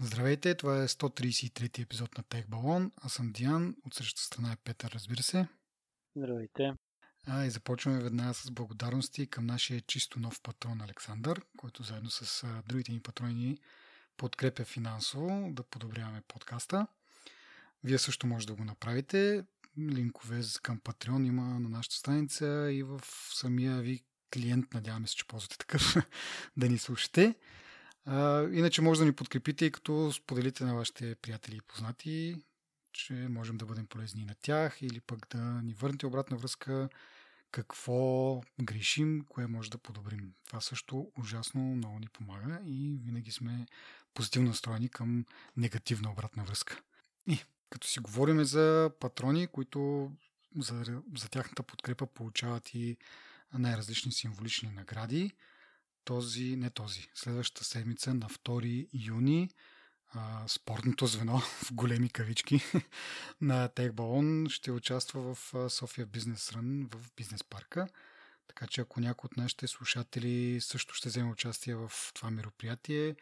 Здравейте, това е 133 епизод на Тех Балон. Аз съм Диан, от същата страна е Петър, разбира се. Здравейте. А, и започваме веднага с благодарности към нашия чисто нов патрон Александър, който заедно с а, другите ни патрони подкрепя финансово да подобряваме подкаста. Вие също може да го направите. Линкове към Patreon има на нашата страница и в самия ви клиент, надяваме се, че ползвате такъв, да ни слушате. Иначе може да ни подкрепите и като споделите на вашите приятели и познати, че можем да бъдем полезни на тях или пък да ни върнете обратна връзка какво грешим, кое може да подобрим. Това също ужасно много ни помага и винаги сме позитивно настроени към негативна обратна връзка. И като си говорим за патрони, които за, за тяхната подкрепа получават и най-различни символични награди, този, не този, следващата седмица на 2 юни а, спортното звено в големи кавички на Техбалон ще участва в София Бизнес Рън в бизнес парка. Така че ако някой от нашите слушатели също ще вземе участие в това мероприятие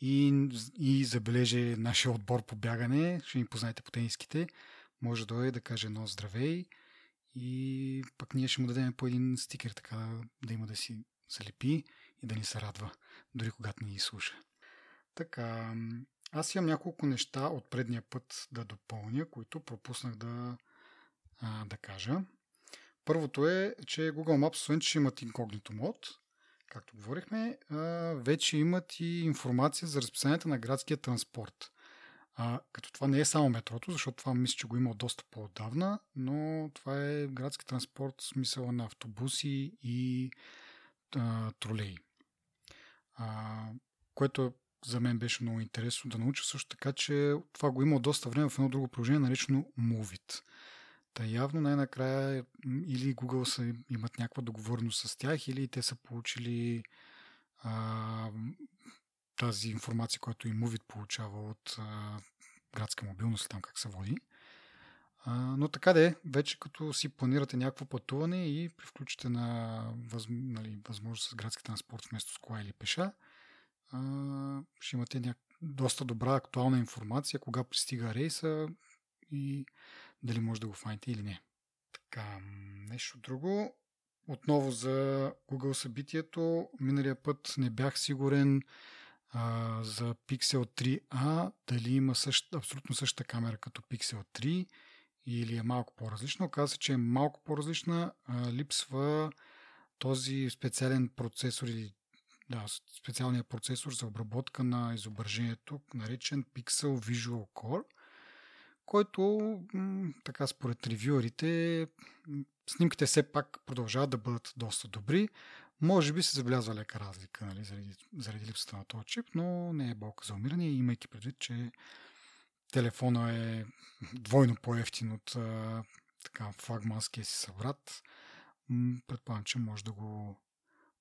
и, и забележи нашия отбор по бягане, ще ни познаете по тениските, може да дойде да каже едно здравей и пък ние ще му дадем по един стикер, така да има да си залепи и да ни се радва, дори когато ни слуша. Така, аз имам няколко неща от предния път да допълня, които пропуснах да, а, да кажа. Първото е, че Google Maps, освен че имат инкогнито мод, както говорихме, а, вече имат и информация за разписанията на градския транспорт. А, като това не е само метрото, защото това мисля, че го има доста по-отдавна, но това е градски транспорт в смисъла на автобуси и а, тролеи. А, което за мен беше много интересно да науча също така, че това го има доста време в едно друго приложение, наречено Movit. Та явно най-накрая или Google са, имат някаква договорност с тях, или те са получили а, тази информация, която и Movit получава от а, градска мобилност, там как се води. А, но така де, вече като си планирате някакво пътуване и привключите на въз, нали, възможност с градски транспорт вместо с кола или пеша, а, ще имате ня... доста добра актуална информация кога пристига рейса и дали може да го файнете или не. Така, нещо друго. Отново за Google събитието. Миналия път не бях сигурен а, за Pixel 3a дали има същ, абсолютно същата камера като Pixel 3 или е малко по-различна. Оказва се, че е малко по-различна. Липсва този специален процесор или да, специалният процесор за обработка на изображението, наречен Pixel Visual Core, който така според ревюерите снимките все пак продължават да бъдат доста добри. Може би се забелязва лека разлика нали, заради, заради липсата на този чип, но не е болка за умиране, имайки предвид, че телефона е двойно по-ефтин от а, така, флагманския си събрат. Предполагам, че може да го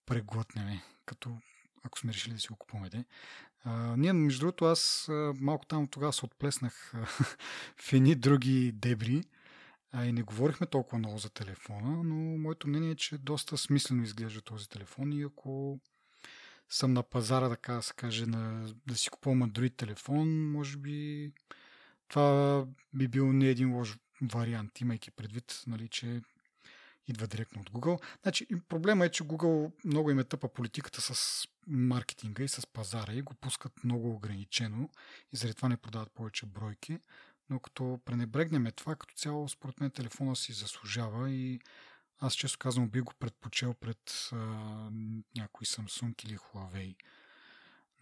преглътнем, като ако сме решили да си го купуваме. А, ние, между другото, аз а, малко там тогава се отплеснах в едни други дебри а, и не говорихме толкова много за телефона, но моето мнение е, че доста смислено изглежда този телефон и ако съм на пазара, така да се каже, на, да си купувам Android телефон, може би това би бил не един лош вариант, имайки предвид, нали, че идва директно от Google. Значи, проблема е, че Google много им е тъпа политиката с маркетинга и с пазара и го пускат много ограничено и заради това не продават повече бройки. Но като пренебрегнем това, като цяло, според мен телефона си заслужава и аз често казвам би го предпочел пред а, някой Samsung или Huawei.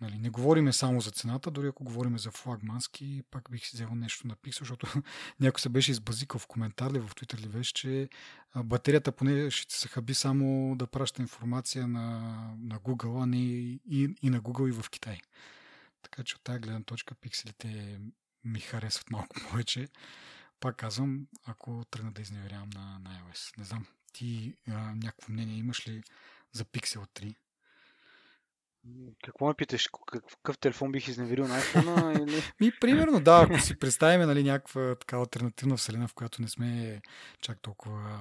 Нали, не говориме само за цената, дори ако говориме за флагмански, пак бих си взел нещо на Pixel, защото някой се беше избазикал в коментар ли, в Twitter ли беше, че батерията поне ще се хаби само да праща информация на, на Google, а не и, и на Google и в Китай. Така че от тази гледна точка пикселите ми харесват малко повече. Пак казвам, ако тръгна да изневерявам на, на iOS. Не знам, ти а, някакво мнение имаш ли за Pixel 3? Какво ме питаш? Какъв телефон бих изневерил на iPhone? Или... Ми, примерно, да, ако си представим нали, някаква така альтернативна вселена, в която не сме чак толкова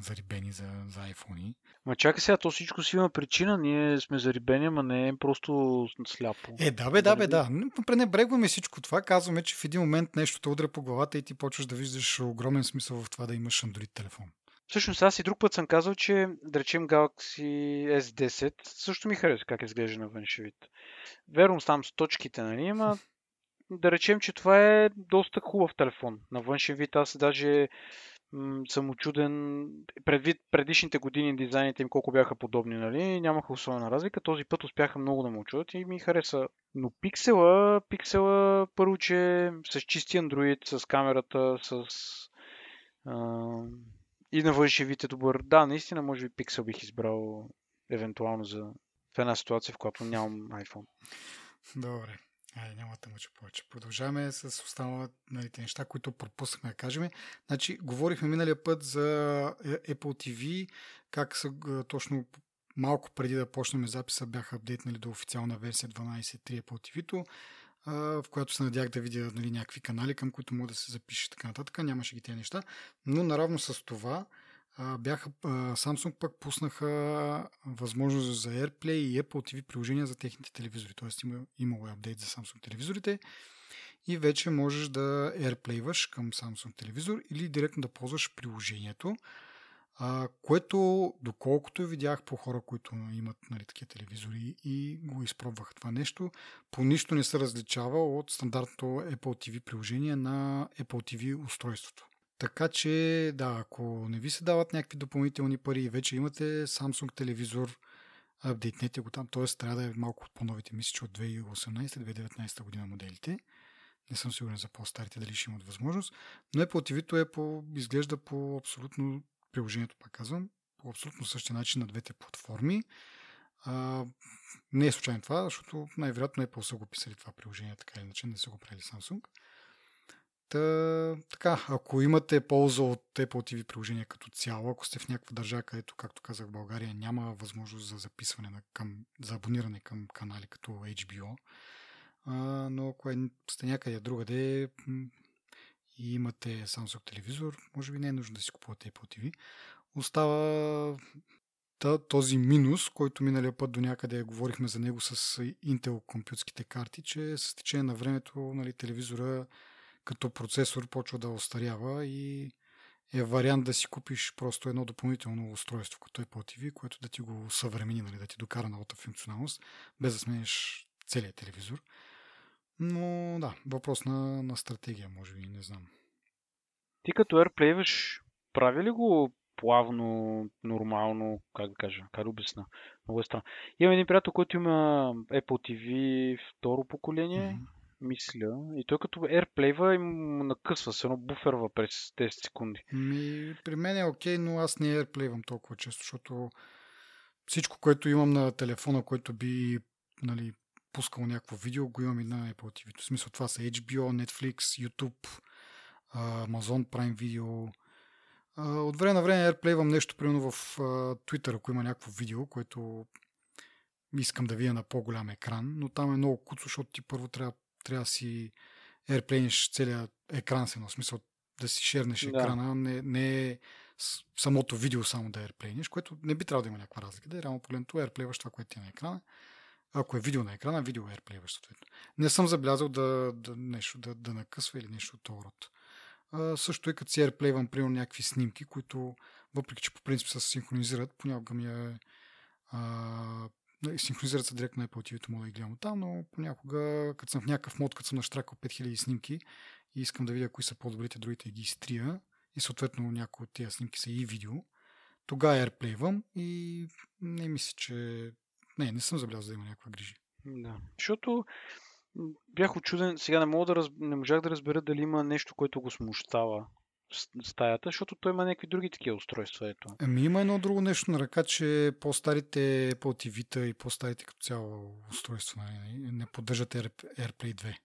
зарибени за, за iPhone. Ма чакай сега, то всичко си има причина. Ние сме зарибени, ама не е просто сляпо. Е, да бе, да бе, да. Пренебрегваме всичко това. Казваме, че в един момент нещо те удря по главата и ти почваш да виждаш огромен смисъл в това да имаш Android телефон. Всъщност аз и друг път съм казал, че да речем Galaxy S10 също ми харесва как изглежда на външен вид. Верно там с точките, нали, ама да речем, че това е доста хубав телефон. На външен вид аз даже м- съм очуден. Предвид предишните години дизайните им колко бяха подобни, нали, нямаха особена разлика. Този път успяха много да ме очудят и ми хареса. Но пиксела, пиксела първо, че с чисти Android, с камерата, с и на вид е добър. Да, наистина, може би Pixel бих избрал евентуално за в една ситуация, в която нямам iPhone. Добре. Айде, няма да мъча повече. Продължаваме с останалите нали, неща, които пропуснахме да кажем. Значи, говорихме миналия път за Apple TV, как са точно малко преди да почнем записа бяха апдейтнали до официална версия 12.3 Apple TV-то в която се надях да видя нали, някакви канали, към които мога да се запише и така нататък. Нямаше ги тези неща. Но наравно с това бяха, Samsung пък пуснаха възможност за AirPlay и Apple TV приложения за техните телевизори. Тоест има, имало е апдейт за Samsung телевизорите и вече можеш да AirPlayваш към Samsung телевизор или директно да ползваш приложението а, което, доколкото видях по хора, които имат нали, такива телевизори и го изпробваха това нещо, по нищо не се различава от стандартното Apple TV приложение на Apple TV устройството. Така че, да, ако не ви се дават някакви допълнителни пари и вече имате Samsung телевизор, апдейтнете го там, т.е. трябва да е малко от по-новите, мисля, че от 2018-2019 година моделите. Не съм сигурен за по-старите дали ще имат възможност, но Apple TV е по, изглежда по абсолютно приложението, пак казвам, по абсолютно същия начин на двете платформи. А, не е случайно това, защото най-вероятно Apple са го писали това приложение, така или иначе не са го правили Samsung. Та, така, ако имате полза от Apple TV приложение като цяло, ако сте в някаква държава, където, както казах, в България няма възможност за записване на, към, за абониране към канали като HBO, а, но ако е, сте някъде другаде, и имате Samsung телевизор, може би не е нужно да си купувате Apple TV. Остава този минус, който миналия път до някъде говорихме за него с Intel компютските карти, че с течение на времето нали, телевизора като процесор почва да остарява и е вариант да си купиш просто едно допълнително устройство, като Apple TV, което да ти го съвремени, нали, да ти докара новата функционалност, без да сменеш целият телевизор. Но да, въпрос на, на стратегия, може би, не знам. Ти като AirPlayваш, прави ли го плавно, нормално, как да кажа, как да обясна? Много е странно. Имам един приятел, който има Apple TV второ поколение, mm-hmm. мисля, и той като AirPlayва му накъсва, се едно буферва през 10 секунди. Ми, при мен е окей, но аз не AirPlayвам толкова често, защото всичко, което имам на телефона, което би нали, пускал някакво видео, го имам и на Apple TV. В смисъл това са HBO, Netflix, YouTube, Amazon Prime Video. От време на време AirPlayвам нещо, примерно в Twitter, ако има някакво видео, което искам да видя на по-голям екран, но там е много куцо, защото ти първо трябва, трябва да си AirPlayнеш целият екран с едно смисъл да си шернеш да. екрана, не, не е самото видео само да AirPlayнеш, което не би трябвало да има някаква разлика. Да е реално погледнато AirPlayваш това, което ти е на екрана. Ако е видео на екрана, видео AirPlayваш съответно. Не съм забелязал да, да нещо да, да накъсва или нещо от този род. Също и като си AirPlayвам, примерно, някакви снимки, които, въпреки че по принцип се синхронизират, понякога ми е а, нали, синхронизират се директно на Apple TV, мога да ги гледам там, но понякога, като съм в някакъв мод, като съм наштракал 5000 снимки и искам да видя кои са по-добрите, другите и ги изтрия, и съответно някои от тези снимки са и видео, тогава AirPlayвам и не мисля, че... Не, не съм забелязал да има някаква грижи. Да, защото бях очуден. Сега не мога да раз... не можах да разбера дали има нещо, което го смущава стаята, защото той има някакви други такива устройства. Ето. Ами има едно друго нещо на ръка, че по-старите TV и по-старите като цяло устройства нали, не поддържат AirPlay 2.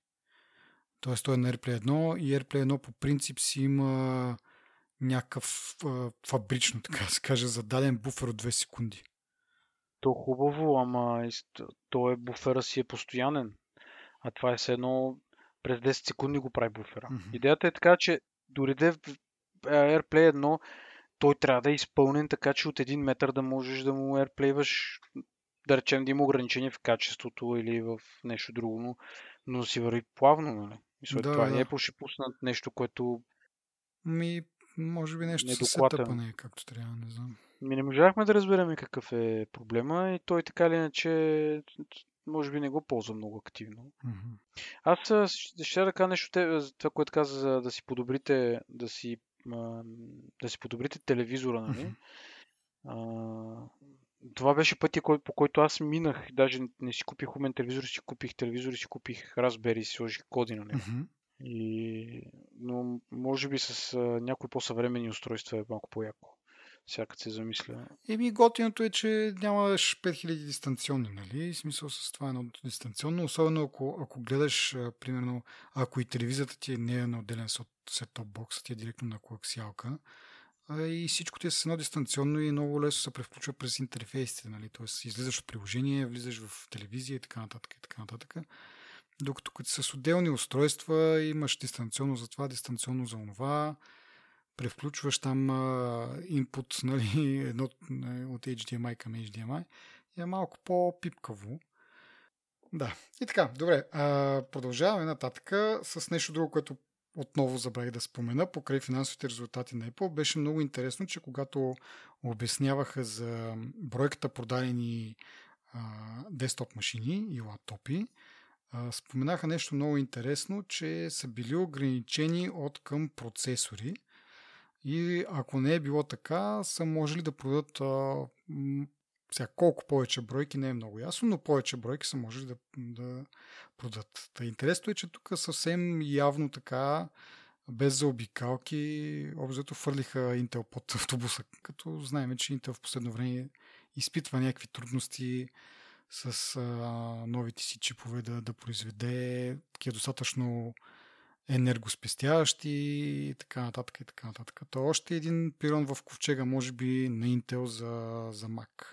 Тоест той е на AirPlay 1 и AirPlay 1 по принцип си има някакъв фабрично, така да се каже, зададен буфер от 2 секунди. То хубаво, ама то е буфера си е постоянен. А това е все едно през 10 секунди го прави буфера. Mm-hmm. Идеята е така, че дори да е AirPlay 1, той трябва да е изпълнен така, че от един метър да можеш да му AirPlayваш, да речем да има ограничение в качеството или в нещо друго, но, но си върви плавно, нали? Мисля, да, това да. Apple ще пуснат нещо, което ми, може би нещо с сетъпа не е както трябва, не знам. Ми не можахме да разберем какъв е проблема и той така или иначе може би не го ползва много активно. Mm-hmm. Аз ще да кажа нещо, това, което каза, за да си подобрите, да си, да си подобрите телевизора, нали? Mm-hmm. А, това беше пътя, по който аз минах. Даже не си купих умен телевизор, си купих телевизор и си купих Raspberry и си сложих коди на него. Mm-hmm. И... Но може би с а, някои по-съвремени устройства е малко по-яко. Всяка се замисля. Еми, готиното е, че нямаш 5000 дистанционни, нали? В смисъл с това едно дистанционно, особено ако, ако гледаш, а, примерно, ако и телевизията ти е не е на отделен сет-топ бокс, ти е директно на коаксиалка, и всичко ти е с едно дистанционно и много лесно се превключва през интерфейсите, нали? Тоест, излизаш от приложение, влизаш в телевизия и така нататък и така нататък. Докато като с отделни устройства имаш дистанционно за това, дистанционно за това, превключваш там input нали, едно, от HDMI към HDMI е малко по-пипкаво. Да. И така, добре. А, продължаваме нататък с нещо друго, което отново забравих да спомена, покрай финансовите резултати на Apple, беше много интересно, че когато обясняваха за бройката продадени а, десктоп машини и лаптопи, споменаха нещо много интересно, че са били ограничени от към процесори и ако не е било така, са можели да продадат сега, колко повече бройки не е много ясно, но повече бройки са можели да, да продадат. Та интересно е, че тук съвсем явно така, без заобикалки, обзето фърлиха Intel под автобуса, като знаем, че Intel в последно време изпитва някакви трудности с а, новите си чипове да, да произведе такива достатъчно енергоспестяващи и така нататък и така нататък. То е още един пирон в ковчега, може би на Intel за, за Mac.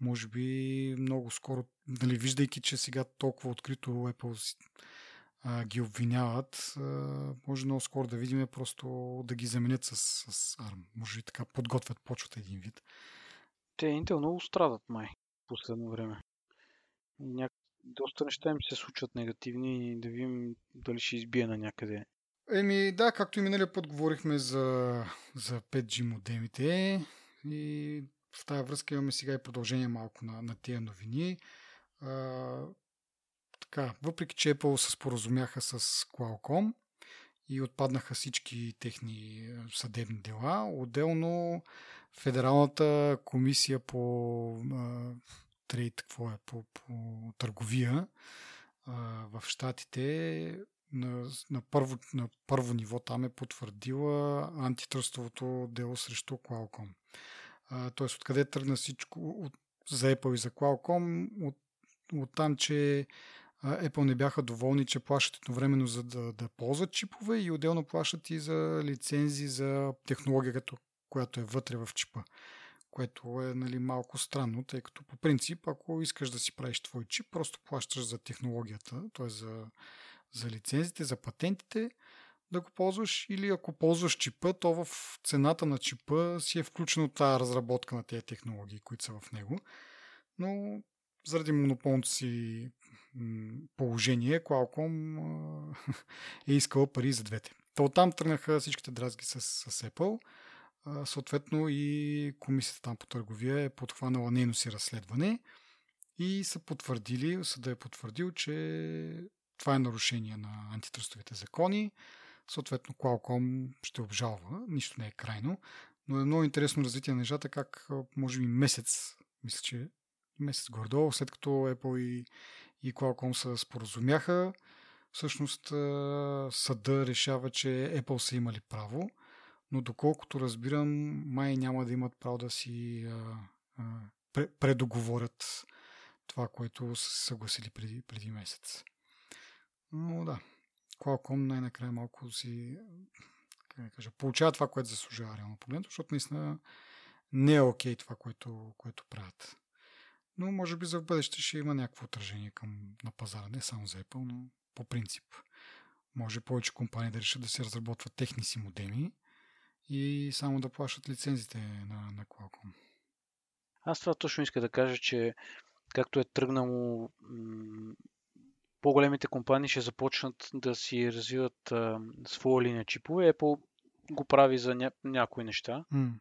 Може би много скоро, нали, виждайки, че сега толкова открито Apple а, ги обвиняват, а, може много скоро да видим просто да ги заменят с, с ARM. Може и така подготвят почвата един вид. Те Intel много страдат май последно време. Няк... Доста неща им се случват негативни и да видим дали ще избие на някъде. Еми да, както и миналия път говорихме за, за 5G модемите и в тази връзка имаме сега и продължение малко на, на тия новини. А, така, въпреки, че Apple се споразумяха с Qualcomm и отпаднаха всички техни съдебни дела, отделно Федералната комисия по а, трейд, какво е, по, по търговия а, в Штатите на, на, първо, на първо ниво там е потвърдила антитръстовото дело срещу Qualcomm. Т.е. откъде тръгна всичко от, за Apple и за Qualcomm, от, от там, че Apple не бяха доволни, че плащат едновременно за да, да ползват чипове и отделно плащат и за лицензи за технологията, която е вътре в чипа. Което е нали, малко странно, тъй като по принцип, ако искаш да си правиш твой чип, просто плащаш за технологията, т.е. За, за лицензите, за патентите, да го ползваш или ако ползваш чипа, то в цената на чипа си е включено тази разработка на тези технологии, които са в него. Но заради монополното си положение, Qualcomm е искала пари за двете. То оттам тръгнаха всичките дразги с, с Apple. Съответно и комисията там по търговия е подхванала нейно си разследване и са потвърдили, съда е потвърдил, че това е нарушение на антитръстовите закони Съответно, Qualcomm ще обжалва. Нищо не е крайно. Но е много интересно развитие на нещата, как може би месец, мисля, че месец гордо, след като Apple и, и Qualcomm се споразумяха, всъщност съда решава, че Apple са имали право, но доколкото разбирам, май няма да имат право да си а, а, предоговорят това, което са съгласили преди, преди месец. Но да, Qualcomm най-накрая малко си как да кажа, получава това, което заслужава реално погледно, защото наистина не е окей okay това, което, което правят. но може би за в бъдеще ще има някакво отражение към, на пазара. Не само за Apple, но по принцип. Може повече компании да решат да се разработват техни си модеми и само да плащат лицензите на, на Qualcomm. Аз това точно иска да кажа, че както е тръгнало, по-големите компании ще започнат да си развиват а, своя линия чипове. Apple го прави за ня- някои неща, Mm.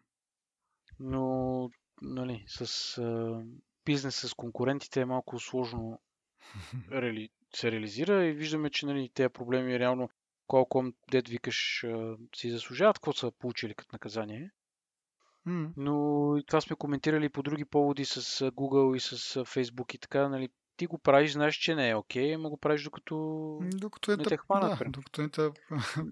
но нали, с а, бизнес с конкурентите е малко сложно се реализира и виждаме, че нали, тези проблеми реално Qualcomm, дед викаш, си заслужават какво са получили като наказание. Mm. Но и това сме коментирали по други поводи с Google и с Facebook и така, нали, ти го правиш, знаеш, че не е окей, ама го правиш докато Докато не, те, те хванат, да, докато не те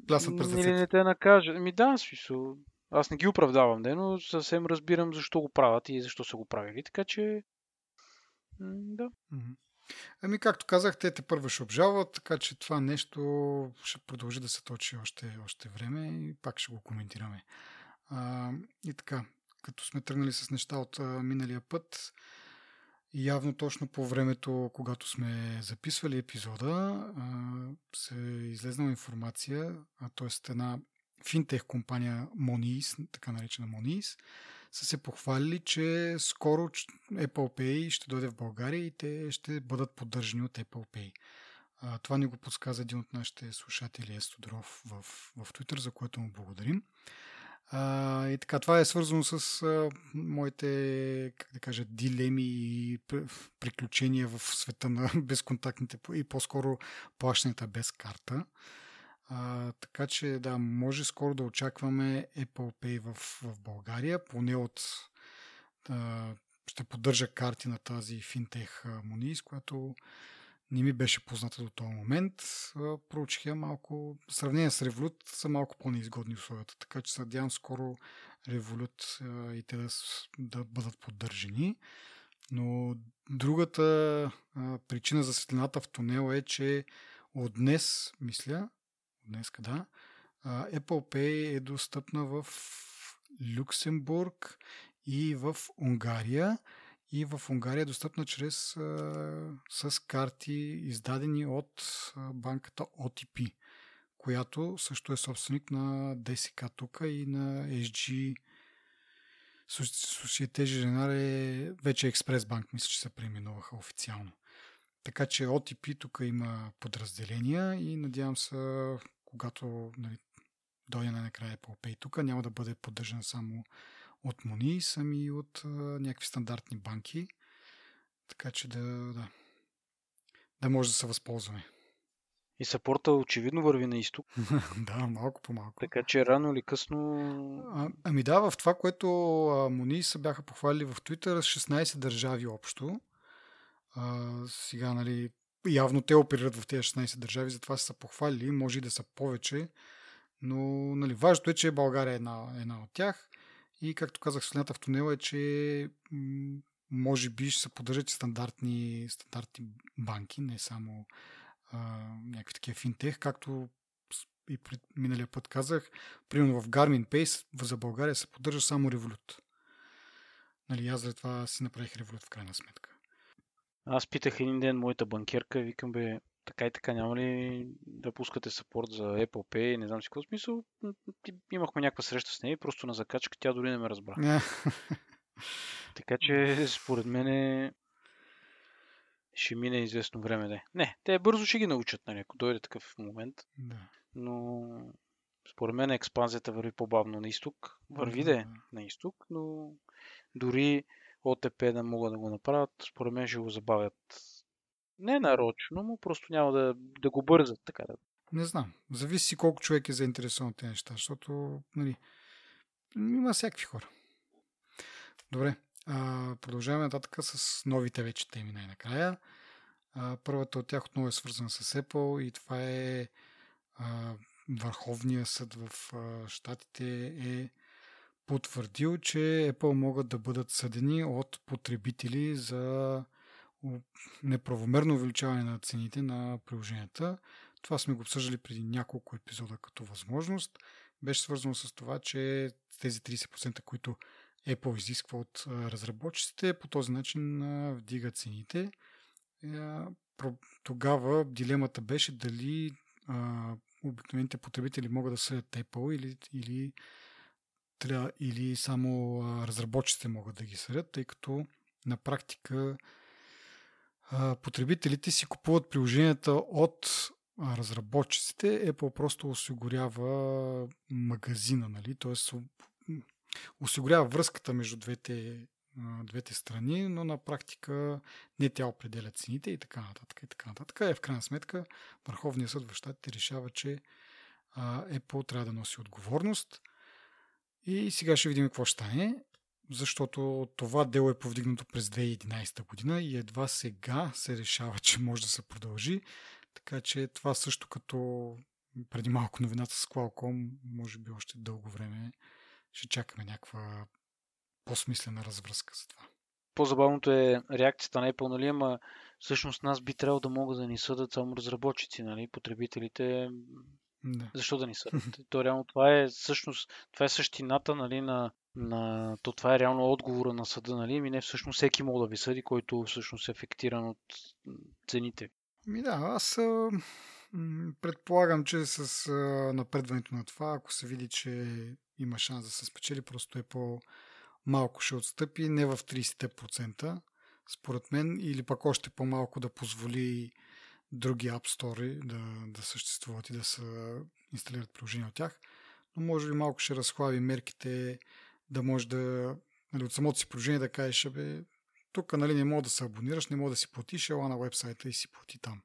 пляснат през Или не те накажат. Ми да, смисъл. Аз не ги оправдавам, де, но съвсем разбирам защо го правят и защо са го правили. Така че. Да. Мгм. Ами, както казах, те те първо ще обжалват, така че това нещо ще продължи да се точи още, още време и пак ще го коментираме. А, и така, като сме тръгнали с неща от а, миналия път, явно точно по времето, когато сме записвали епизода, а, се е излезнала информация, т.е. една финтех компания Moniz, така наречена Moniz, са се похвалили, че скоро Apple Pay ще дойде в България и те ще бъдат поддържани от Apple Pay. Това ни го подсказа един от нашите слушатели Естодров в, в Twitter, за което му благодарим. А, и така, това е свързано с а, моите, как да кажа, дилеми и пр- приключения в света на безконтактните и по-скоро плащанията без карта. А, така че да, може скоро да очакваме Apple Pay в, в България, поне от а, ще поддържа карти на тази финтех Moniz, която не ми беше позната до този момент. Проучих я малко. В сравнение с Revolut са малко по-неизгодни условията, така че се надявам скоро Revolut и те да, да бъдат поддържани. Но другата а, причина за светлината в тунела е, че от днес, мисля, днес да, Apple Pay е достъпна в Люксембург и в Унгария. И в Унгария е достъпна чрез с карти, издадени от банката OTP, която също е собственик на DSK тук и на SG Societe Generale, е вече Експрес Банк, мисля, че се преименуваха официално. Така че OTP тук има подразделения и надявам се, когато нали, дойде най-накрая Apple Pay тук, няма да бъде поддържан само от Moniz, ами и от а, някакви стандартни банки. Така че да, да, да може да се възползваме. И сапорта очевидно върви на изток. да, малко по малко. Така че рано или късно. А, ами да, в това, което а, Муни се бяха похвалили в Twitter, 16 държави общо. А, сега, нали, явно те оперират в тези 16 държави, затова са похвалили, може и да са повече, но нали, важното е, че България е една, една от тях и както казах, светлината в тунела е, че може би ще се поддържат стандартни, стандартни банки, не само а, някакви такива финтех, както и пред миналия път казах, примерно в Garmin Pace за България се поддържа само Revolut. Нали, аз за това си направих Revolut в крайна сметка. Аз питах един ден моята банкерка, викам бе, така и така няма ли да пускате сапорт за Apple Pay, не знам си какво смисъл. Имахме някаква среща с нея и просто на закачка тя дори не ме разбра. Не. Така че според мен ще мине известно време. Да. Не, те бързо ще ги научат, нали, ако дойде такъв момент. да. Но според мен експанзията върви по-бавно на изток. Върви да е на изток, но дори ОТП да могат да го направят, според мен ще го забавят. Не нарочно, но просто няма да, да го бързат, така да. Не знам. Зависи колко човек е заинтересован от тези неща, защото нали, има всякакви хора. Добре. А, продължаваме нататък с новите вече теми най-накрая. А, първата от тях отново е свързана с Apple и това е а, Върховния съд в а, Штатите е потвърдил, че Apple могат да бъдат съдени от потребители за неправомерно увеличаване на цените на приложенията. Това сме го обсъждали преди няколко епизода като възможност. Беше свързано с това, че тези 30%, които Apple изисква от разработчиците, по този начин вдига цените. Тогава дилемата беше дали обикновените потребители могат да съдят Apple или, или, или само разработчиците могат да ги съдят, тъй като на практика потребителите си купуват приложенията от разработчиците, Apple просто осигурява магазина, нали? т.е. осигурява връзката между двете, двете страни, но на практика не тя определя цените и така нататък. И така нататък. И в крайна сметка Върховният съд в щатите решава, че Apple трябва да носи отговорност. И сега ще видим какво ще стане защото това дело е повдигнато през 2011 година и едва сега се решава, че може да се продължи. Така че това също като преди малко новината с Qualcomm, може би още дълго време ще чакаме някаква по-смислена развръзка за това. По-забавното е реакцията на Apple, нали, ама всъщност нас би трябвало да могат да ни съдат само разработчици, нали, потребителите. Да. Защо да ни съдат? То реално това е всъщност, това е същината нали, на на... то това е реално отговора на съда, нали? Ми не всъщност всеки мога да ви съди, който всъщност е ефектиран от цените. Ми да, аз предполагам, че с напредването на това, ако се види, че има шанс да се спечели, просто е по-малко ще отстъпи, не в 30%, според мен, или пък още по-малко да позволи други App Store да, да съществуват и да се инсталират приложения от тях. Но може би малко ще разхлаби мерките да може да, нали, от самото си приложение да кажеш, бе, тук нали, не мога да се абонираш, не мога да си платиш, ела на вебсайта и си плати там.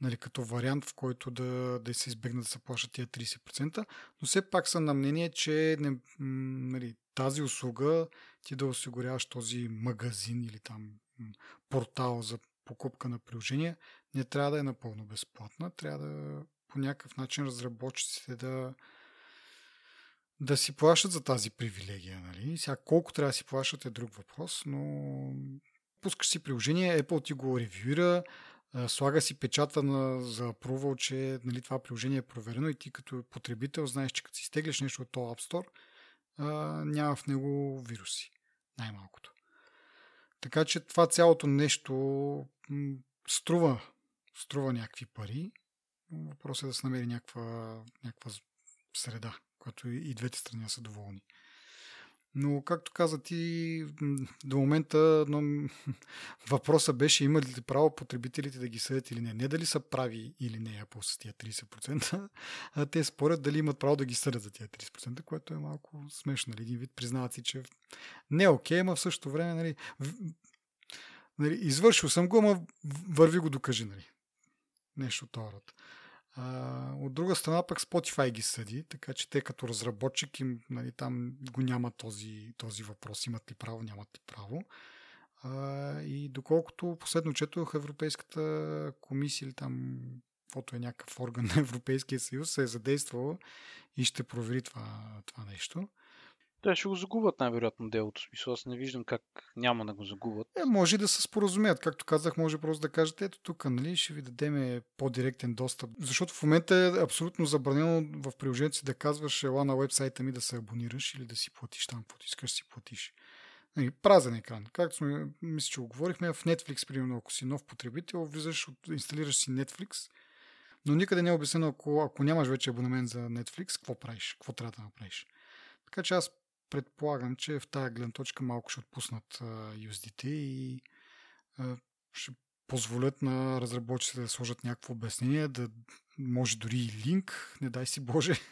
Нали, като вариант, в който да, да се избегнат да се плащат тия 30%, но все пак съм на мнение, че не, нали, тази услуга ти да осигуряваш този магазин или там портал за покупка на приложения, не трябва да е напълно безплатна, трябва да по някакъв начин разработчиците да, да си плащат за тази привилегия. Нали? Сега колко трябва да си плащат е друг въпрос, но пускаш си приложение, Apple ти го ревюира, слага си печата на, за approval, че нали, това приложение е проверено и ти като потребител знаеш, че като си стеглиш нещо от този App Store, а, няма в него вируси. Най-малкото. Така че това цялото нещо струва, струва някакви пари. Въпросът е да се намери някаква, някаква среда когато и двете страни са доволни. Но, както каза ти, до момента но, въпросът беше има ли право потребителите да ги съдят или не. Не дали са прави или не по с тия 30%, а те спорят дали имат право да ги съдят за тия 30%, което е малко смешно. Нали? Един вид признават си, че не е окей, ама в същото време нали, нали, извършил съм го, ама върви го докажи. Нали? Нещо от род. А, от друга страна пък Spotify ги съди, така че те като разработчик им, нали, там го няма този, този въпрос, имат ли право, нямат ли право. А, и доколкото последно четох Европейската комисия или там каквото е някакъв орган на Европейския съюз, се е задействала и ще провери това, това нещо. Те ще го загубят най-вероятно делото. Смисъл, аз не виждам как няма да го загубят. Е, може да се споразумеят. Както казах, може просто да кажете, ето тук, нали, ще ви дадем по-директен достъп. Защото в момента е абсолютно забранено в приложението си да казваш, ела на вебсайта ми да се абонираш или да си платиш там, каквото искаш си платиш. Нали, празен екран. Както сме, мисля, че го говорихме, в Netflix, примерно, ако си нов потребител, влизаш, инсталираш си Netflix, но никъде не е обяснено, ако, ако нямаш вече абонамент за Netflix, какво правиш, какво трябва да направиш. Така че аз предполагам, че в тази гледна точка малко ще отпуснат юздите и ще позволят на разработчиците да сложат някакво обяснение, да може дори и линк, не дай си Боже,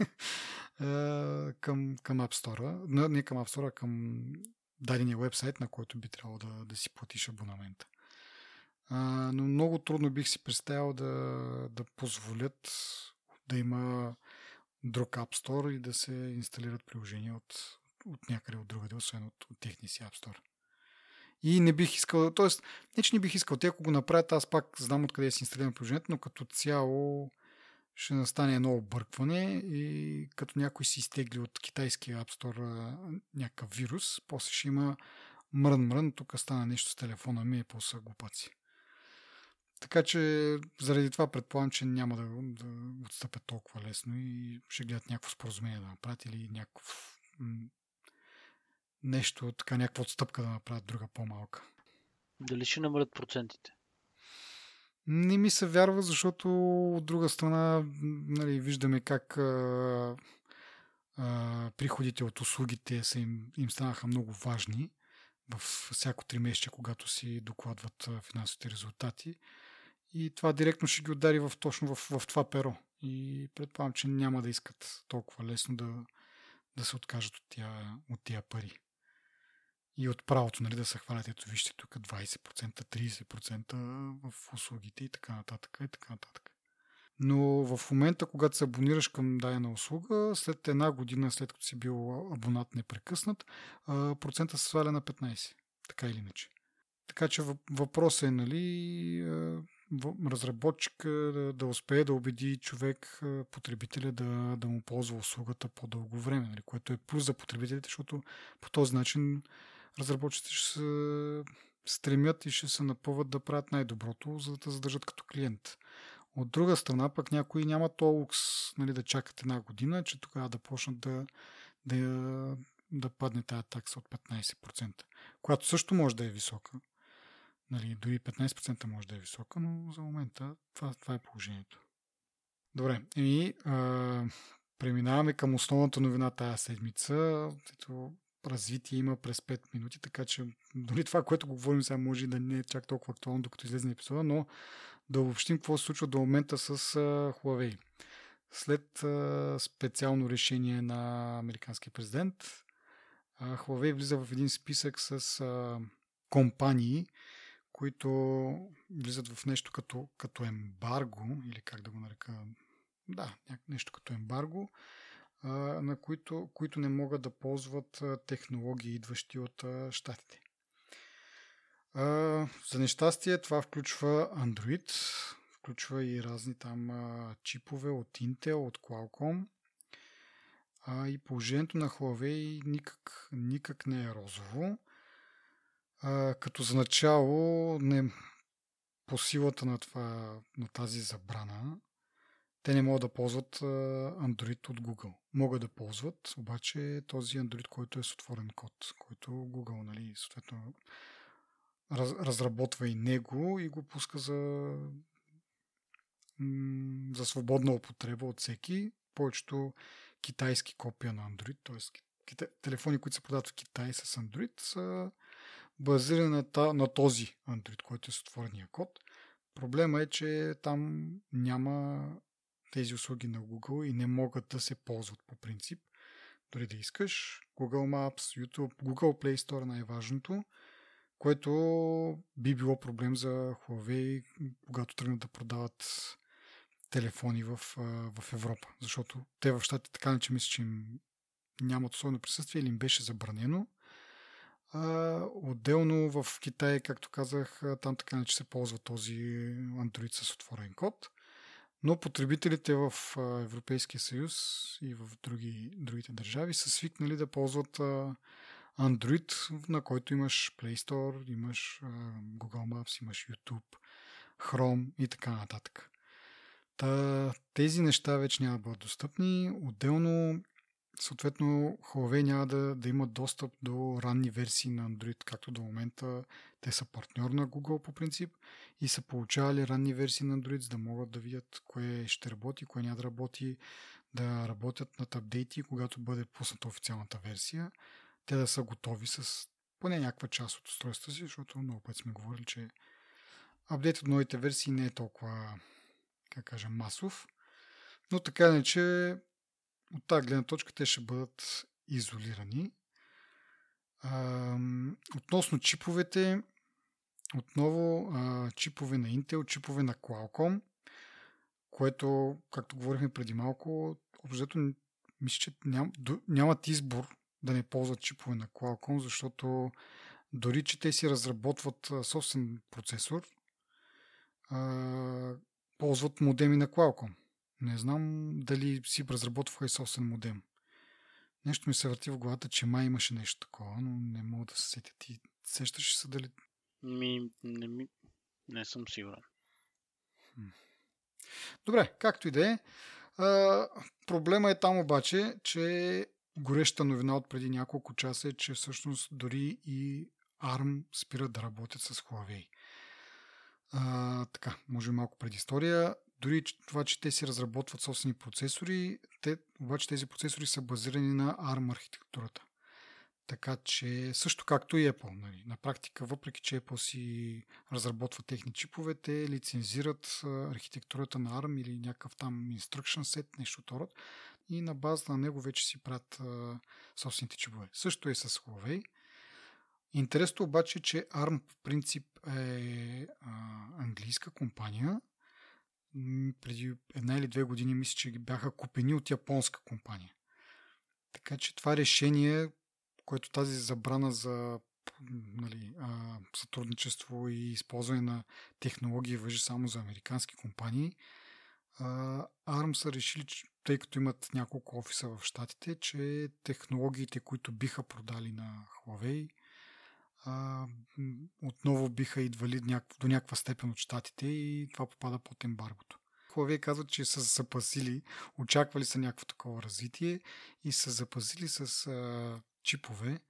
към, към App Store. Не към App Store, а към дадения вебсайт, на който би трябвало да, да си платиш абонамента. Но много трудно бих си представил да, да позволят да има друг App Store и да се инсталират приложения от, от някъде от другаде, освен от, от техния си App Store. И не бих искал, т.е. не че не бих искал, те ако го направят, аз пак знам откъде си инсталирам приложението, но като цяло ще настане едно объркване и като някой си изтегли от китайския App Store някакъв вирус, после ще има мрън-мрън, тук стана нещо с телефона ми и после глупаци. Така че заради това предполагам, че няма да, да отстъпят толкова лесно и ще гледат някакво споразумение да направят или някакъв нещо, така някаква отстъпка да направят друга по-малка. Дали ще намалят процентите? Не ми се вярва, защото от друга страна нали, виждаме как а, а, приходите от услугите са им, им станаха много важни в всяко три месеца, когато си докладват финансовите резултати. И това директно ще ги удари в, точно в, в това перо. И предполагам, че няма да искат толкова лесно да, да се откажат от тия, от тия пари. И от правото нали, да се хвалят, ето вижте тук 20%, 30% в услугите и така нататък. И така нататък. Но в момента, когато се абонираш към дадена услуга, след една година, след като си бил абонат непрекъснат, процента се сваля на 15. Така или иначе. Така че въпросът е, нали, разработчика да, да успее да убеди човек, потребителя, да, да му ползва услугата по-дълго време, нали, което е плюс за потребителите, защото по този начин разработчиците ще се стремят и ще се напъват да правят най-доброто, за да задържат като клиент. От друга страна, пък някои няма то лукс нали, да чакат една година, че тогава да почнат да, да, да падне тази такса от 15%, която също може да е висока. Нали, дори 15% може да е висока, но за момента това, това е положението. Добре, и а, преминаваме към основната новина тази седмица. Ето, развитие има през 5 минути, така че дори това, което го говорим сега, може да не е чак толкова актуално, докато излезе епизода, но да обобщим какво се случва до момента с Huawei. След специално решение на американския президент, Huawei влиза в един списък с компании, които влизат в нещо като, като ембарго, или как да го нарека, да, нещо като ембарго, на които, които не могат да ползват технологии, идващи от щатите. За нещастие това включва Android, включва и разни там чипове от Intel, от Qualcomm. И положението на Huawei никак, никак не е розово. Като за начало, не, по силата на, това, на тази забрана, те не могат да ползват Android от Google. Могат да ползват, обаче този Android, който е с отворен код, който Google, нали, съответно раз, разработва и него и го пуска за, за свободна употреба от всеки. Повечето китайски копия на Android, т.е. телефони, които се продават в Китай с Android, са базирани на, на този Android, който е с отворения код. Проблема е, че там няма тези услуги на Google и не могат да се ползват по принцип. Дори да искаш, Google Maps, YouTube, Google Play Store най-важното, което би било проблем за Huawei, когато тръгнат да продават телефони в, в Европа. Защото те в щатите така не че мисля, че им нямат особено присъствие или им беше забранено. А, отделно в Китай, както казах, там така не че се ползва този Android с отворен код. Но потребителите в Европейския съюз и в други, другите държави са свикнали да ползват Android, на който имаш Play Store, имаш Google Maps, имаш YouTube, Chrome и така нататък. Та, тези неща вече няма да бъдат достъпни. Отделно, съответно, Huawei няма да, да имат достъп до ранни версии на Android, както до момента те са партньор на Google по принцип и са получавали ранни версии на Android, за да могат да видят кое ще работи, кое няма да работи, да работят над апдейти, когато бъде пусната официалната версия те да са готови с поне някаква част от устройствата си, защото много пъти сме говорили, че апдейт от новите версии не е толкова, как кажа, масов. Но така не, че от тази гледна точка те ще бъдат изолирани. Относно чиповете, отново а, чипове на Intel, чипове на Qualcomm, което, както говорихме преди малко, общо мисля, че ням, нямат избор да не ползват чипове на Qualcomm, защото дори, че те си разработват собствен процесор, а, ползват модеми на Qualcomm. Не знам дали си разработваха и собствен модем. Нещо ми се върти в главата, че май имаше нещо такова, но не мога да се сетя. Ти сещаш се дали... Ми, не, ми, не съм сигурен. Добре, както и да е. Проблема е там обаче, че гореща новина от преди няколко часа е, че всъщност дори и ARM спират да работят с Huawei. А, така, може малко предистория. Дори това, че те си разработват собствени процесори, те, обаче тези процесори са базирани на ARM архитектурата. Така че също както и Apple. Нали. На практика, въпреки че Apple си разработва техни чипове, те лицензират архитектурата на ARM или някакъв там instruction set, нещо от. И на база на него вече си правят собствените чипове. Също е с Huawei. Интересно обаче, че ARM в принцип е а, английска компания. Преди една или две години мисля, че бяха купени от японска компания. Така че това решение, което тази забрана за нали, а, сътрудничество и използване на технологии въжи само за американски компании, а, ARM са решили, тъй като имат няколко офиса в Штатите, че технологиите, които биха продали на Huawei, а, отново биха идвали до някаква степен от щатите и това попада под ембаргото. Huawei казват, че са запасили, очаквали са някакво такова развитие и са запасили с а, чипове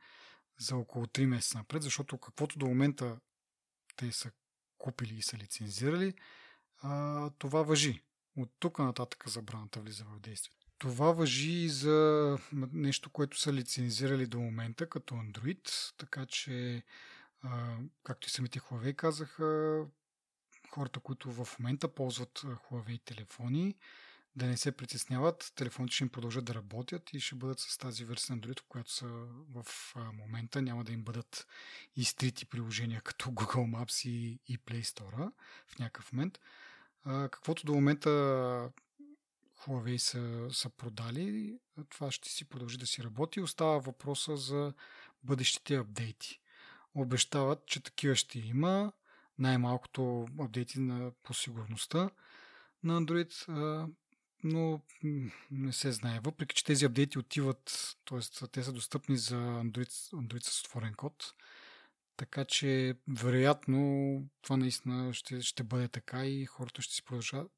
за около 3 месеца напред, защото каквото до момента те са купили и са лицензирали, а, това въжи. От тук нататък забраната влиза в действие. Това въжи и за нещо, което са лицензирали до момента, като Android, така че, както и самите Huawei казаха, хората, които в момента ползват Huawei телефони, да не се притесняват, телефоните ще им продължат да работят и ще бъдат с тази версия на Android, която са в момента. Няма да им бъдат изтрити приложения като Google Maps и, и Play Store в някакъв момент. каквото до момента Huawei са, са продали, това ще си продължи да си работи. Остава въпроса за бъдещите апдейти. Обещават, че такива ще има. Най-малкото апдейти на, по сигурността на Android, но не се знае. Въпреки, че тези апдейти отиват, т.е. те са достъпни за Android, Android с отворен код, така че, вероятно, това наистина ще, ще бъде така и хората ще си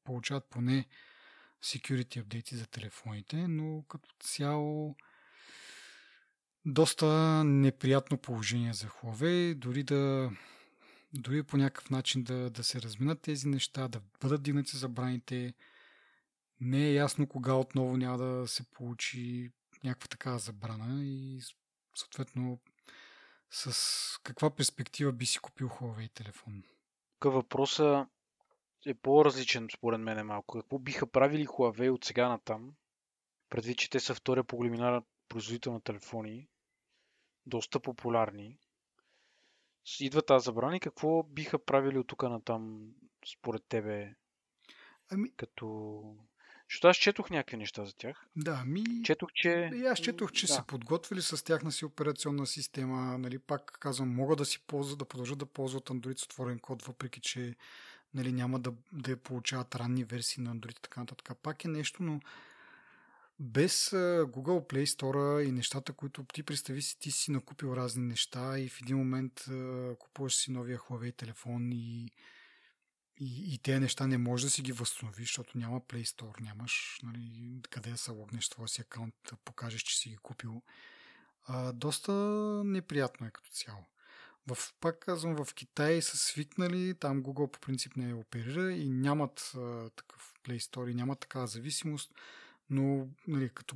получават поне security апдейти за телефоните, но като цяло доста неприятно положение за Huawei, дори да дори по някакъв начин да, да се разминат тези неща, да бъдат дигнати забраните. Не е ясно кога отново няма да се получи някаква такава забрана и съответно с каква перспектива би си купил Huawei телефон? Тук въпроса е по-различен според мен е малко. Какво биха правили Huawei от сега натам? Предвид, че те са втория по големина производител на телефони, доста популярни. Идва тази забрана и какво биха правили от тук натам според тебе? Ами... Като защото аз четох някакви неща за тях. Да, ми... Четох, че... И аз четох, че да. се подготвили с тяхна си операционна система. Нали, пак казвам, могат да си ползват, да продължат да ползват Android с отворен код, въпреки че нали, няма да, да получават ранни версии на Android и така нататък. Пак е нещо, но без Google Play Store и нещата, които ти представи си, ти си накупил разни неща и в един момент купуваш си новия Huawei телефон и, и, и тези неща не можеш да си ги възстановиш, защото няма Play Store, нямаш нали, къде да се логнеш твоя си акаунт, да покажеш, че си ги купил. А, доста неприятно е като цяло. В, пак казвам, в Китай са свикнали, там Google по принцип не оперира и нямат а, такъв Play Store, нямат такава зависимост, но нали, като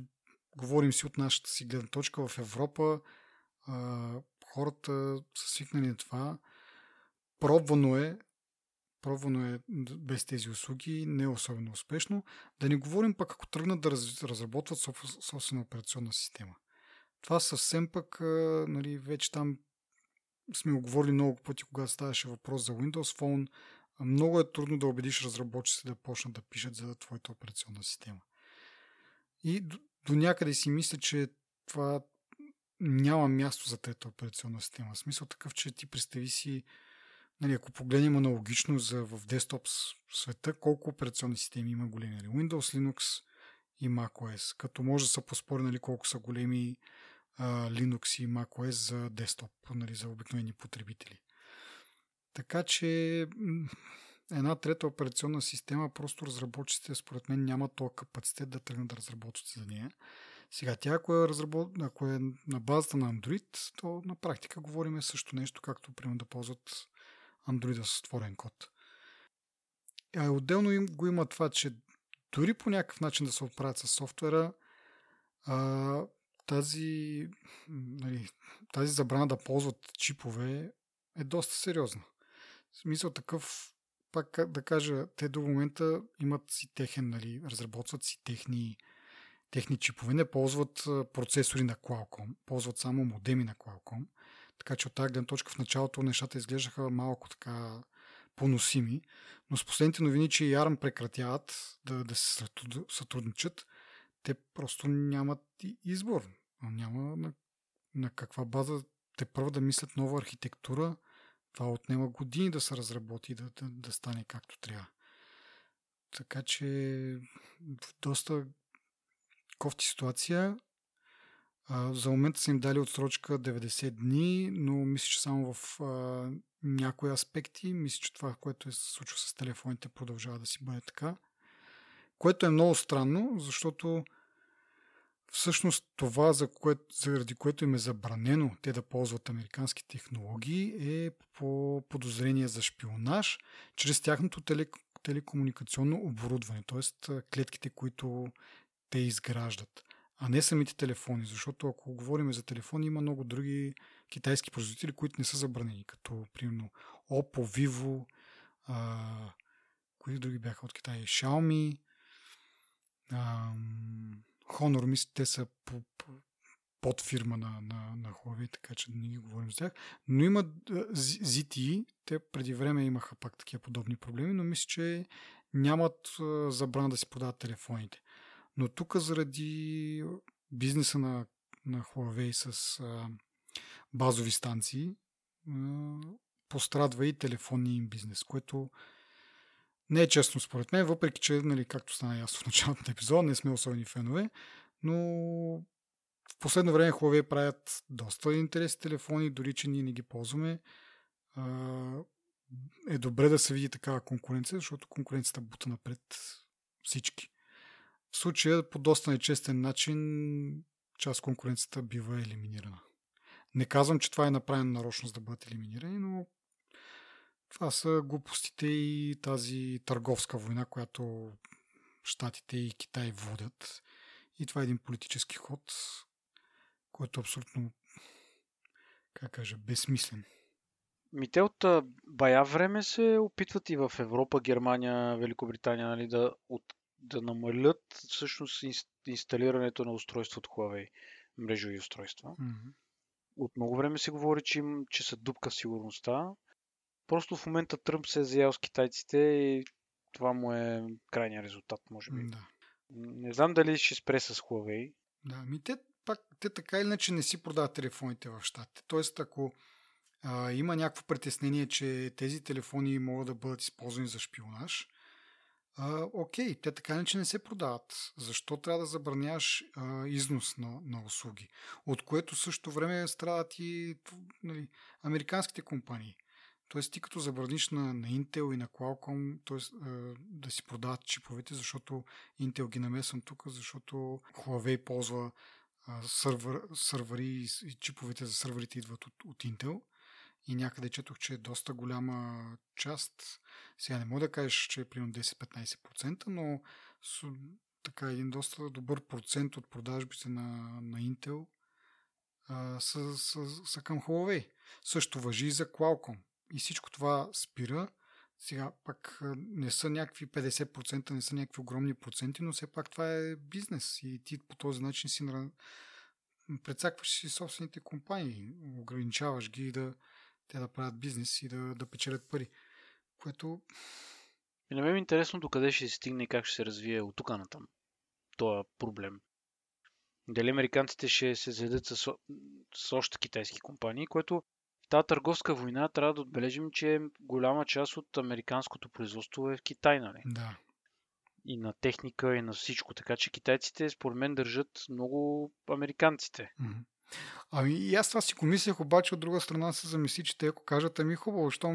говорим си от нашата си гледна точка в Европа, а, хората са свикнали на това. Пробвано е, пробвано е без тези услуги, не е особено успешно. Да не говорим пък ако тръгнат да раз, разработват собствена операционна система. Това съвсем пък, нали, вече там сме го говорили много пъти, когато ставаше въпрос за Windows Phone. Много е трудно да убедиш разработчиците да почнат да пишат за твоята операционна система. И до, до някъде си мисля, че това няма място за трета операционна система. В смисъл такъв, че ти представи си, нали, ако погледнем аналогично за в десктоп света, колко операционни системи има големи. Нали, Windows, Linux и macOS. Като може да се поспори нали, колко са големи Linux и macOS за десктоп, нали, за обикновени потребители. Така че една трета операционна система, просто разработчиците според мен нямат този капацитет да тръгнат да разработват за нея. Сега, тя ако е, разработ... ако е на базата на Android, то на практика говорим също нещо, както примерно да ползват Android с отворен код. А отделно им го има това, че дори по някакъв начин да се отправят с софтуера, а, тази, нали, тази забрана да ползват чипове е доста сериозна. В смисъл такъв, пак да кажа, те до момента имат си техен, нали, разработват си техни, техни чипове, не ползват процесори на Qualcomm, ползват само модеми на Qualcomm. Така че от тази гледна точка в началото нещата изглеждаха малко така поносими, но с последните новини, че и ARM прекратяват да, да се сътрудничат, те просто нямат избор. Няма на, на каква база те първо да мислят нова архитектура. Това отнема години да се разработи и да, да, да стане както трябва. Така че в доста кофти ситуация. За момента са им дали отсрочка 90 дни, но мисля, че само в а, някои аспекти, мисля, че това, което е се случва с телефоните, продължава да си бъде така. Което е много странно, защото всъщност това, за което, заради което им е забранено те да ползват американски технологии, е по подозрение за шпионаж, чрез тяхното теле, телекомуникационно оборудване, т.е. клетките, които те изграждат, а не самите телефони, защото ако говорим за телефони, има много други китайски производители, които не са забранени, като примерно Oppo, Vivo, а, кои други бяха от Китай, Xiaomi, а, Honor, мисля, те са по, по, под фирма на, на, на Huawei, така че не ги говорим за тях. Но има ZTE, те преди време имаха пак такива подобни проблеми, но мисля, че нямат забрана да си продават телефоните. Но тук заради бизнеса на, на Huawei с а, базови станции, а, пострадва и телефонния им бизнес, което не е честно според мен, въпреки че, нали, както стана ясно в началото на епизода, не сме особени фенове, но в последно време Huawei правят доста интересни телефони, дори че ние не ги ползваме. Е добре да се види такава конкуренция, защото конкуренцията бута напред всички. В случая по доста нечестен начин част конкуренцията бива елиминирана. Не казвам, че това е направено нарочно за да бъдат елиминирани, но това са глупостите и тази търговска война, която Штатите и Китай водят. И това е един политически ход, който е абсолютно, как кажа, безсмислен. Ми те от бая време се опитват и в Европа, Германия, Великобритания нали, да, от, да намалят всъщност инсталирането на устройства от Huawei, мрежови устройства. Mm-hmm. От много време се говори, че, им, че са дупка в сигурността Просто в момента Тръмп се е заял с китайците и това му е крайният резултат, може би. Да. Не знам дали ще спре с Huawei. Да, ми те, пак, те така или иначе не си продават телефоните в щатите. Тоест, ако а, има някакво притеснение, че тези телефони могат да бъдат използвани за шпионаж, а, окей, те така иначе не се продават. Защо трябва да забраняваш а, износ на, на услуги? От което също време страдат и нали, американските компании. Тоест ти като забраниш на, на Intel и на Qualcomm тоест, да си продават чиповете, защото Intel ги намесвам тук, защото Huawei ползва сървър, сървъри и, и чиповете за сървърите идват от, от Intel. И някъде четох, че е доста голяма част. Сега не мога да кажеш, че е примерно 10-15%, но с, така един доста добър процент от продажбите на, на Intel а, са, са, са към Huawei. Също въжи и за Qualcomm и всичко това спира. Сега пак не са някакви 50%, не са някакви огромни проценти, но все пак това е бизнес и ти по този начин си прецакваш си собствените компании, ограничаваш ги да те да правят бизнес и да, да печелят пари. Което... И на мен е интересно докъде ще се стигне и как ще се развие от тук натам. Това проблем. Дали американците ще се заедат с, с още китайски компании, което тази търговска война трябва да отбележим, че голяма част от американското производство е в Китай, нали? Да. И на техника, и на всичко. Така че китайците, според мен, държат много американците. Mm-hmm. Ами и аз това си го мислех, обаче от друга страна се замисли, че те ако кажат, ами хубаво, щом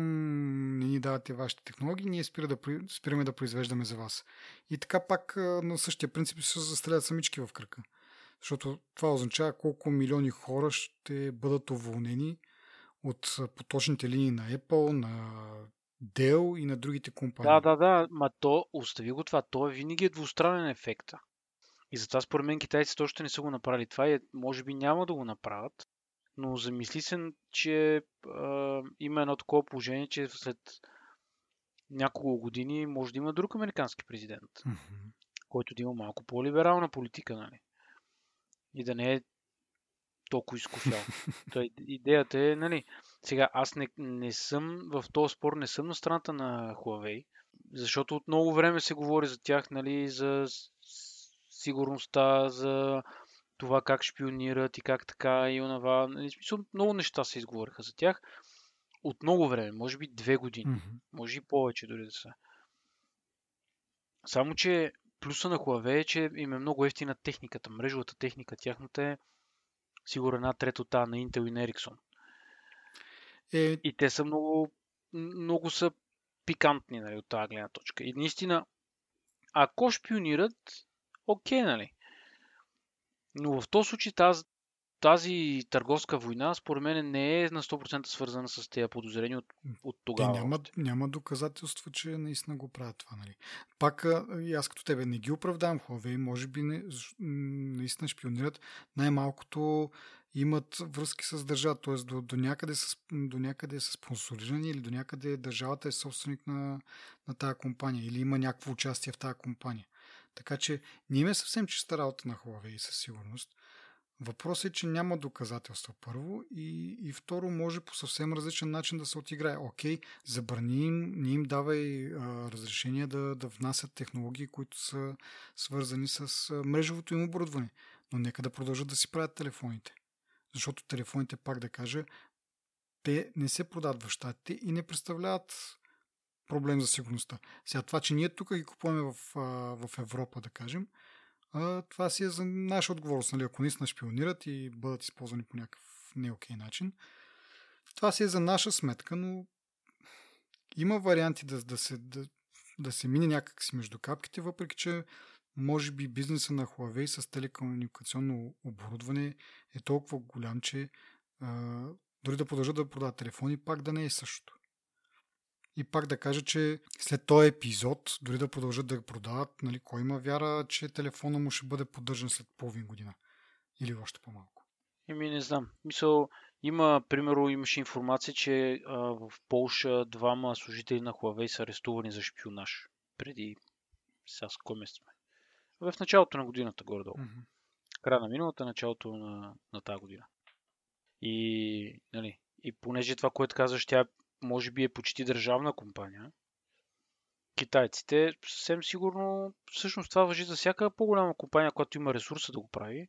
не ни давате вашите технологии, ние спира да, спираме да произвеждаме за вас. И така пак на същия принцип се застрелят самички в кръка. Защото това означава колко милиони хора ще бъдат уволнени от поточните линии на Apple, на Dell и на другите компании. Да, да, да, ма то, остави го това, то е винаги е двустранен ефект. И затова според мен китайците още не са го направили това и е, може би няма да го направят. Но замисли се, че а, има едно такова положение, че след няколко години може да има друг американски президент, mm-hmm. който да има малко по-либерална политика, нали? И да не е толкова изкушал. Той, идеята е, нали, сега аз не, не съм в този спор, не съм на страната на Huawei, защото от много време се говори за тях, нали, за сигурността, за това как шпионират и как така и онова. Нали, смисъл, много неща се изговориха за тях. От много време, може би две години, mm-hmm. може и повече дори да са. Само, че плюса на Huawei е, че им е много ефтина техниката, мрежовата техника, тяхната е сигурно една трета от тази на Intel и на Ericsson. Е... И те са много, много са пикантни нали, от тази гледна точка. И наистина, ако шпионират, окей, нали? Но в този случай тази, тази търговска война, според мен, не е на 100% свързана с тези подозрения от, от тогава. Те няма, няма доказателства, че наистина го правят това. Нали. Пак и аз като тебе не ги оправдавам Huawei, може би не, наистина шпионират. Най-малкото имат връзки с държавата, т.е. До, до, някъде са, до някъде са спонсорирани или до някъде държавата е собственик на, на тази компания или има някакво участие в тази компания. Така че не има е съвсем чиста работа на Huawei със сигурност. Въпросът е, че няма доказателства първо и, и второ може по съвсем различен начин да се отиграе. Окей, забрани им, не им давай а, разрешение да, да внасят технологии, които са свързани с а, мрежовото им оборудване. Но нека да продължат да си правят телефоните. Защото телефоните, пак да кажа, те не се продават в щатите и не представляват проблем за сигурността. Сега това, че ние тук ги купуваме в, в Европа, да кажем, това си е за наша отговорност. Нали? Ако наистина шпионират и бъдат използвани по някакъв неокей начин, това си е за наша сметка, но има варианти да, да, се, да, да се мине някак си между капките, въпреки че може би бизнеса на Huawei с телекомуникационно оборудване е толкова голям, че а, дори да продължат да продават телефони, пак да не е същото. И пак да кажа, че след този епизод, дори да продължат да продават, нали, кой има вяра, че телефона му ще бъде поддържан след половин година? Или още по-малко? Еми, не знам. Мисъл, има, примерно, имаше информация, че а, в Полша двама служители на Huawei са арестувани за шпионаж. Преди, сега с кой месец сме? В началото на годината, горе-долу. Mm-hmm. Края на миналата, началото на, на тази година. И, нали, и понеже това, което казваш, тя може би е почти държавна компания, китайците съвсем сигурно, всъщност това въжи за всяка по-голяма компания, която има ресурса да го прави,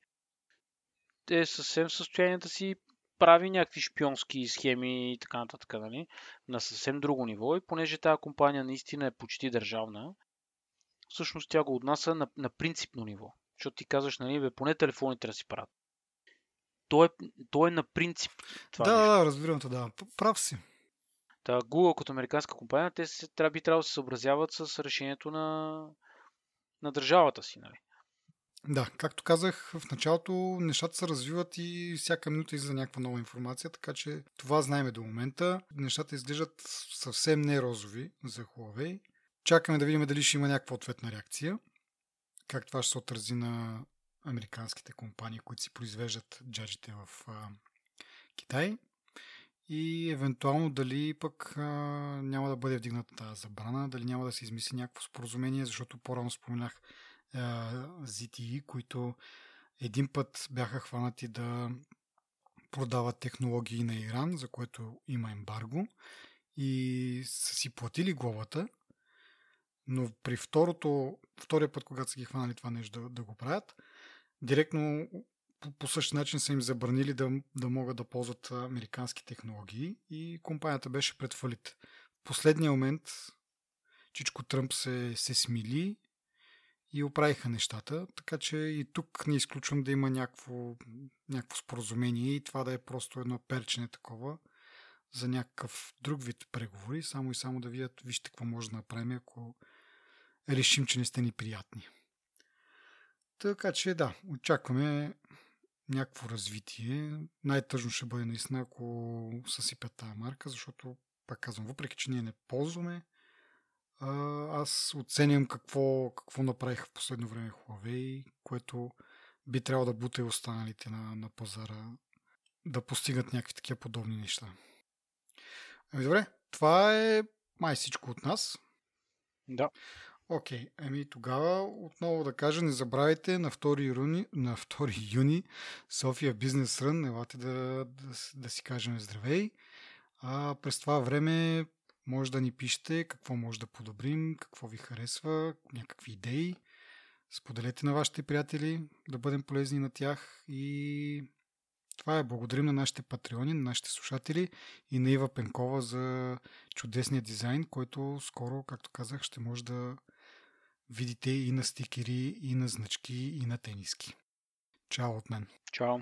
е съвсем в състояние да си прави някакви шпионски схеми и така нататък, нали? на съвсем друго ниво. И понеже тази компания наистина е почти държавна, всъщност тя го отнася на, на принципно ниво. Защото ти казваш, нали, бе, поне телефоните да си правят. То е, то е на принцип. Това да, нещо. да, разбирам те, да. Прав си. Та Google като американска компания, те се, трябва, би трябвало да се съобразяват с решението на, на държавата си. Нали? Да, както казах в началото, нещата се развиват и всяка минута излиза някаква нова информация, така че това знаеме до момента. Нещата изглеждат съвсем не розови за Huawei. Чакаме да видим дали ще има някаква ответна реакция. Как това ще се отрази на американските компании, които си произвеждат джаджите в а, Китай и евентуално дали пък а, няма да бъде вдигната тази забрана, дали няма да се измисли някакво споразумение, защото по-рано споменах а, ZTE, които един път бяха хванати да продават технологии на Иран, за което има ембарго и са си платили главата, но при второто, втория път, когато са ги хванали това нещо да, да го правят, директно по, по същия начин са им забранили да, да могат да ползват американски технологии и компанията беше пред фалит. В последния момент Чичко Тръмп се, се смили и оправиха нещата, така че и тук не изключвам да има някакво, някакво споразумение и това да е просто едно перчене такова за някакъв друг вид преговори, само и само да видят, вижте какво може да направим, ако решим, че не сте ни приятни. Така че да, очакваме някакво развитие. Най-тъжно ще бъде наистина, ако съсипят тази марка, защото, пак казвам, въпреки, че ние не ползваме, аз оценям какво, какво направиха в последно време Huawei, което би трябвало да бута и останалите на, на пазара да постигат някакви такива подобни неща. Ами добре, това е май всичко от нас. Да. Окей, okay, ами тогава отново да кажа, не забравяйте на 2 юни, на 2 юни София Бизнес Рън, елате да, да, да си кажем здравей. А през това време може да ни пишете какво може да подобрим, какво ви харесва, някакви идеи. Споделете на вашите приятели, да бъдем полезни на тях и това е. Благодарим на нашите патреони, на нашите слушатели и на Ива Пенкова за чудесния дизайн, който скоро, както казах, ще може да видите и на стикери, и на значки, и на тениски. Чао от мен. Чао.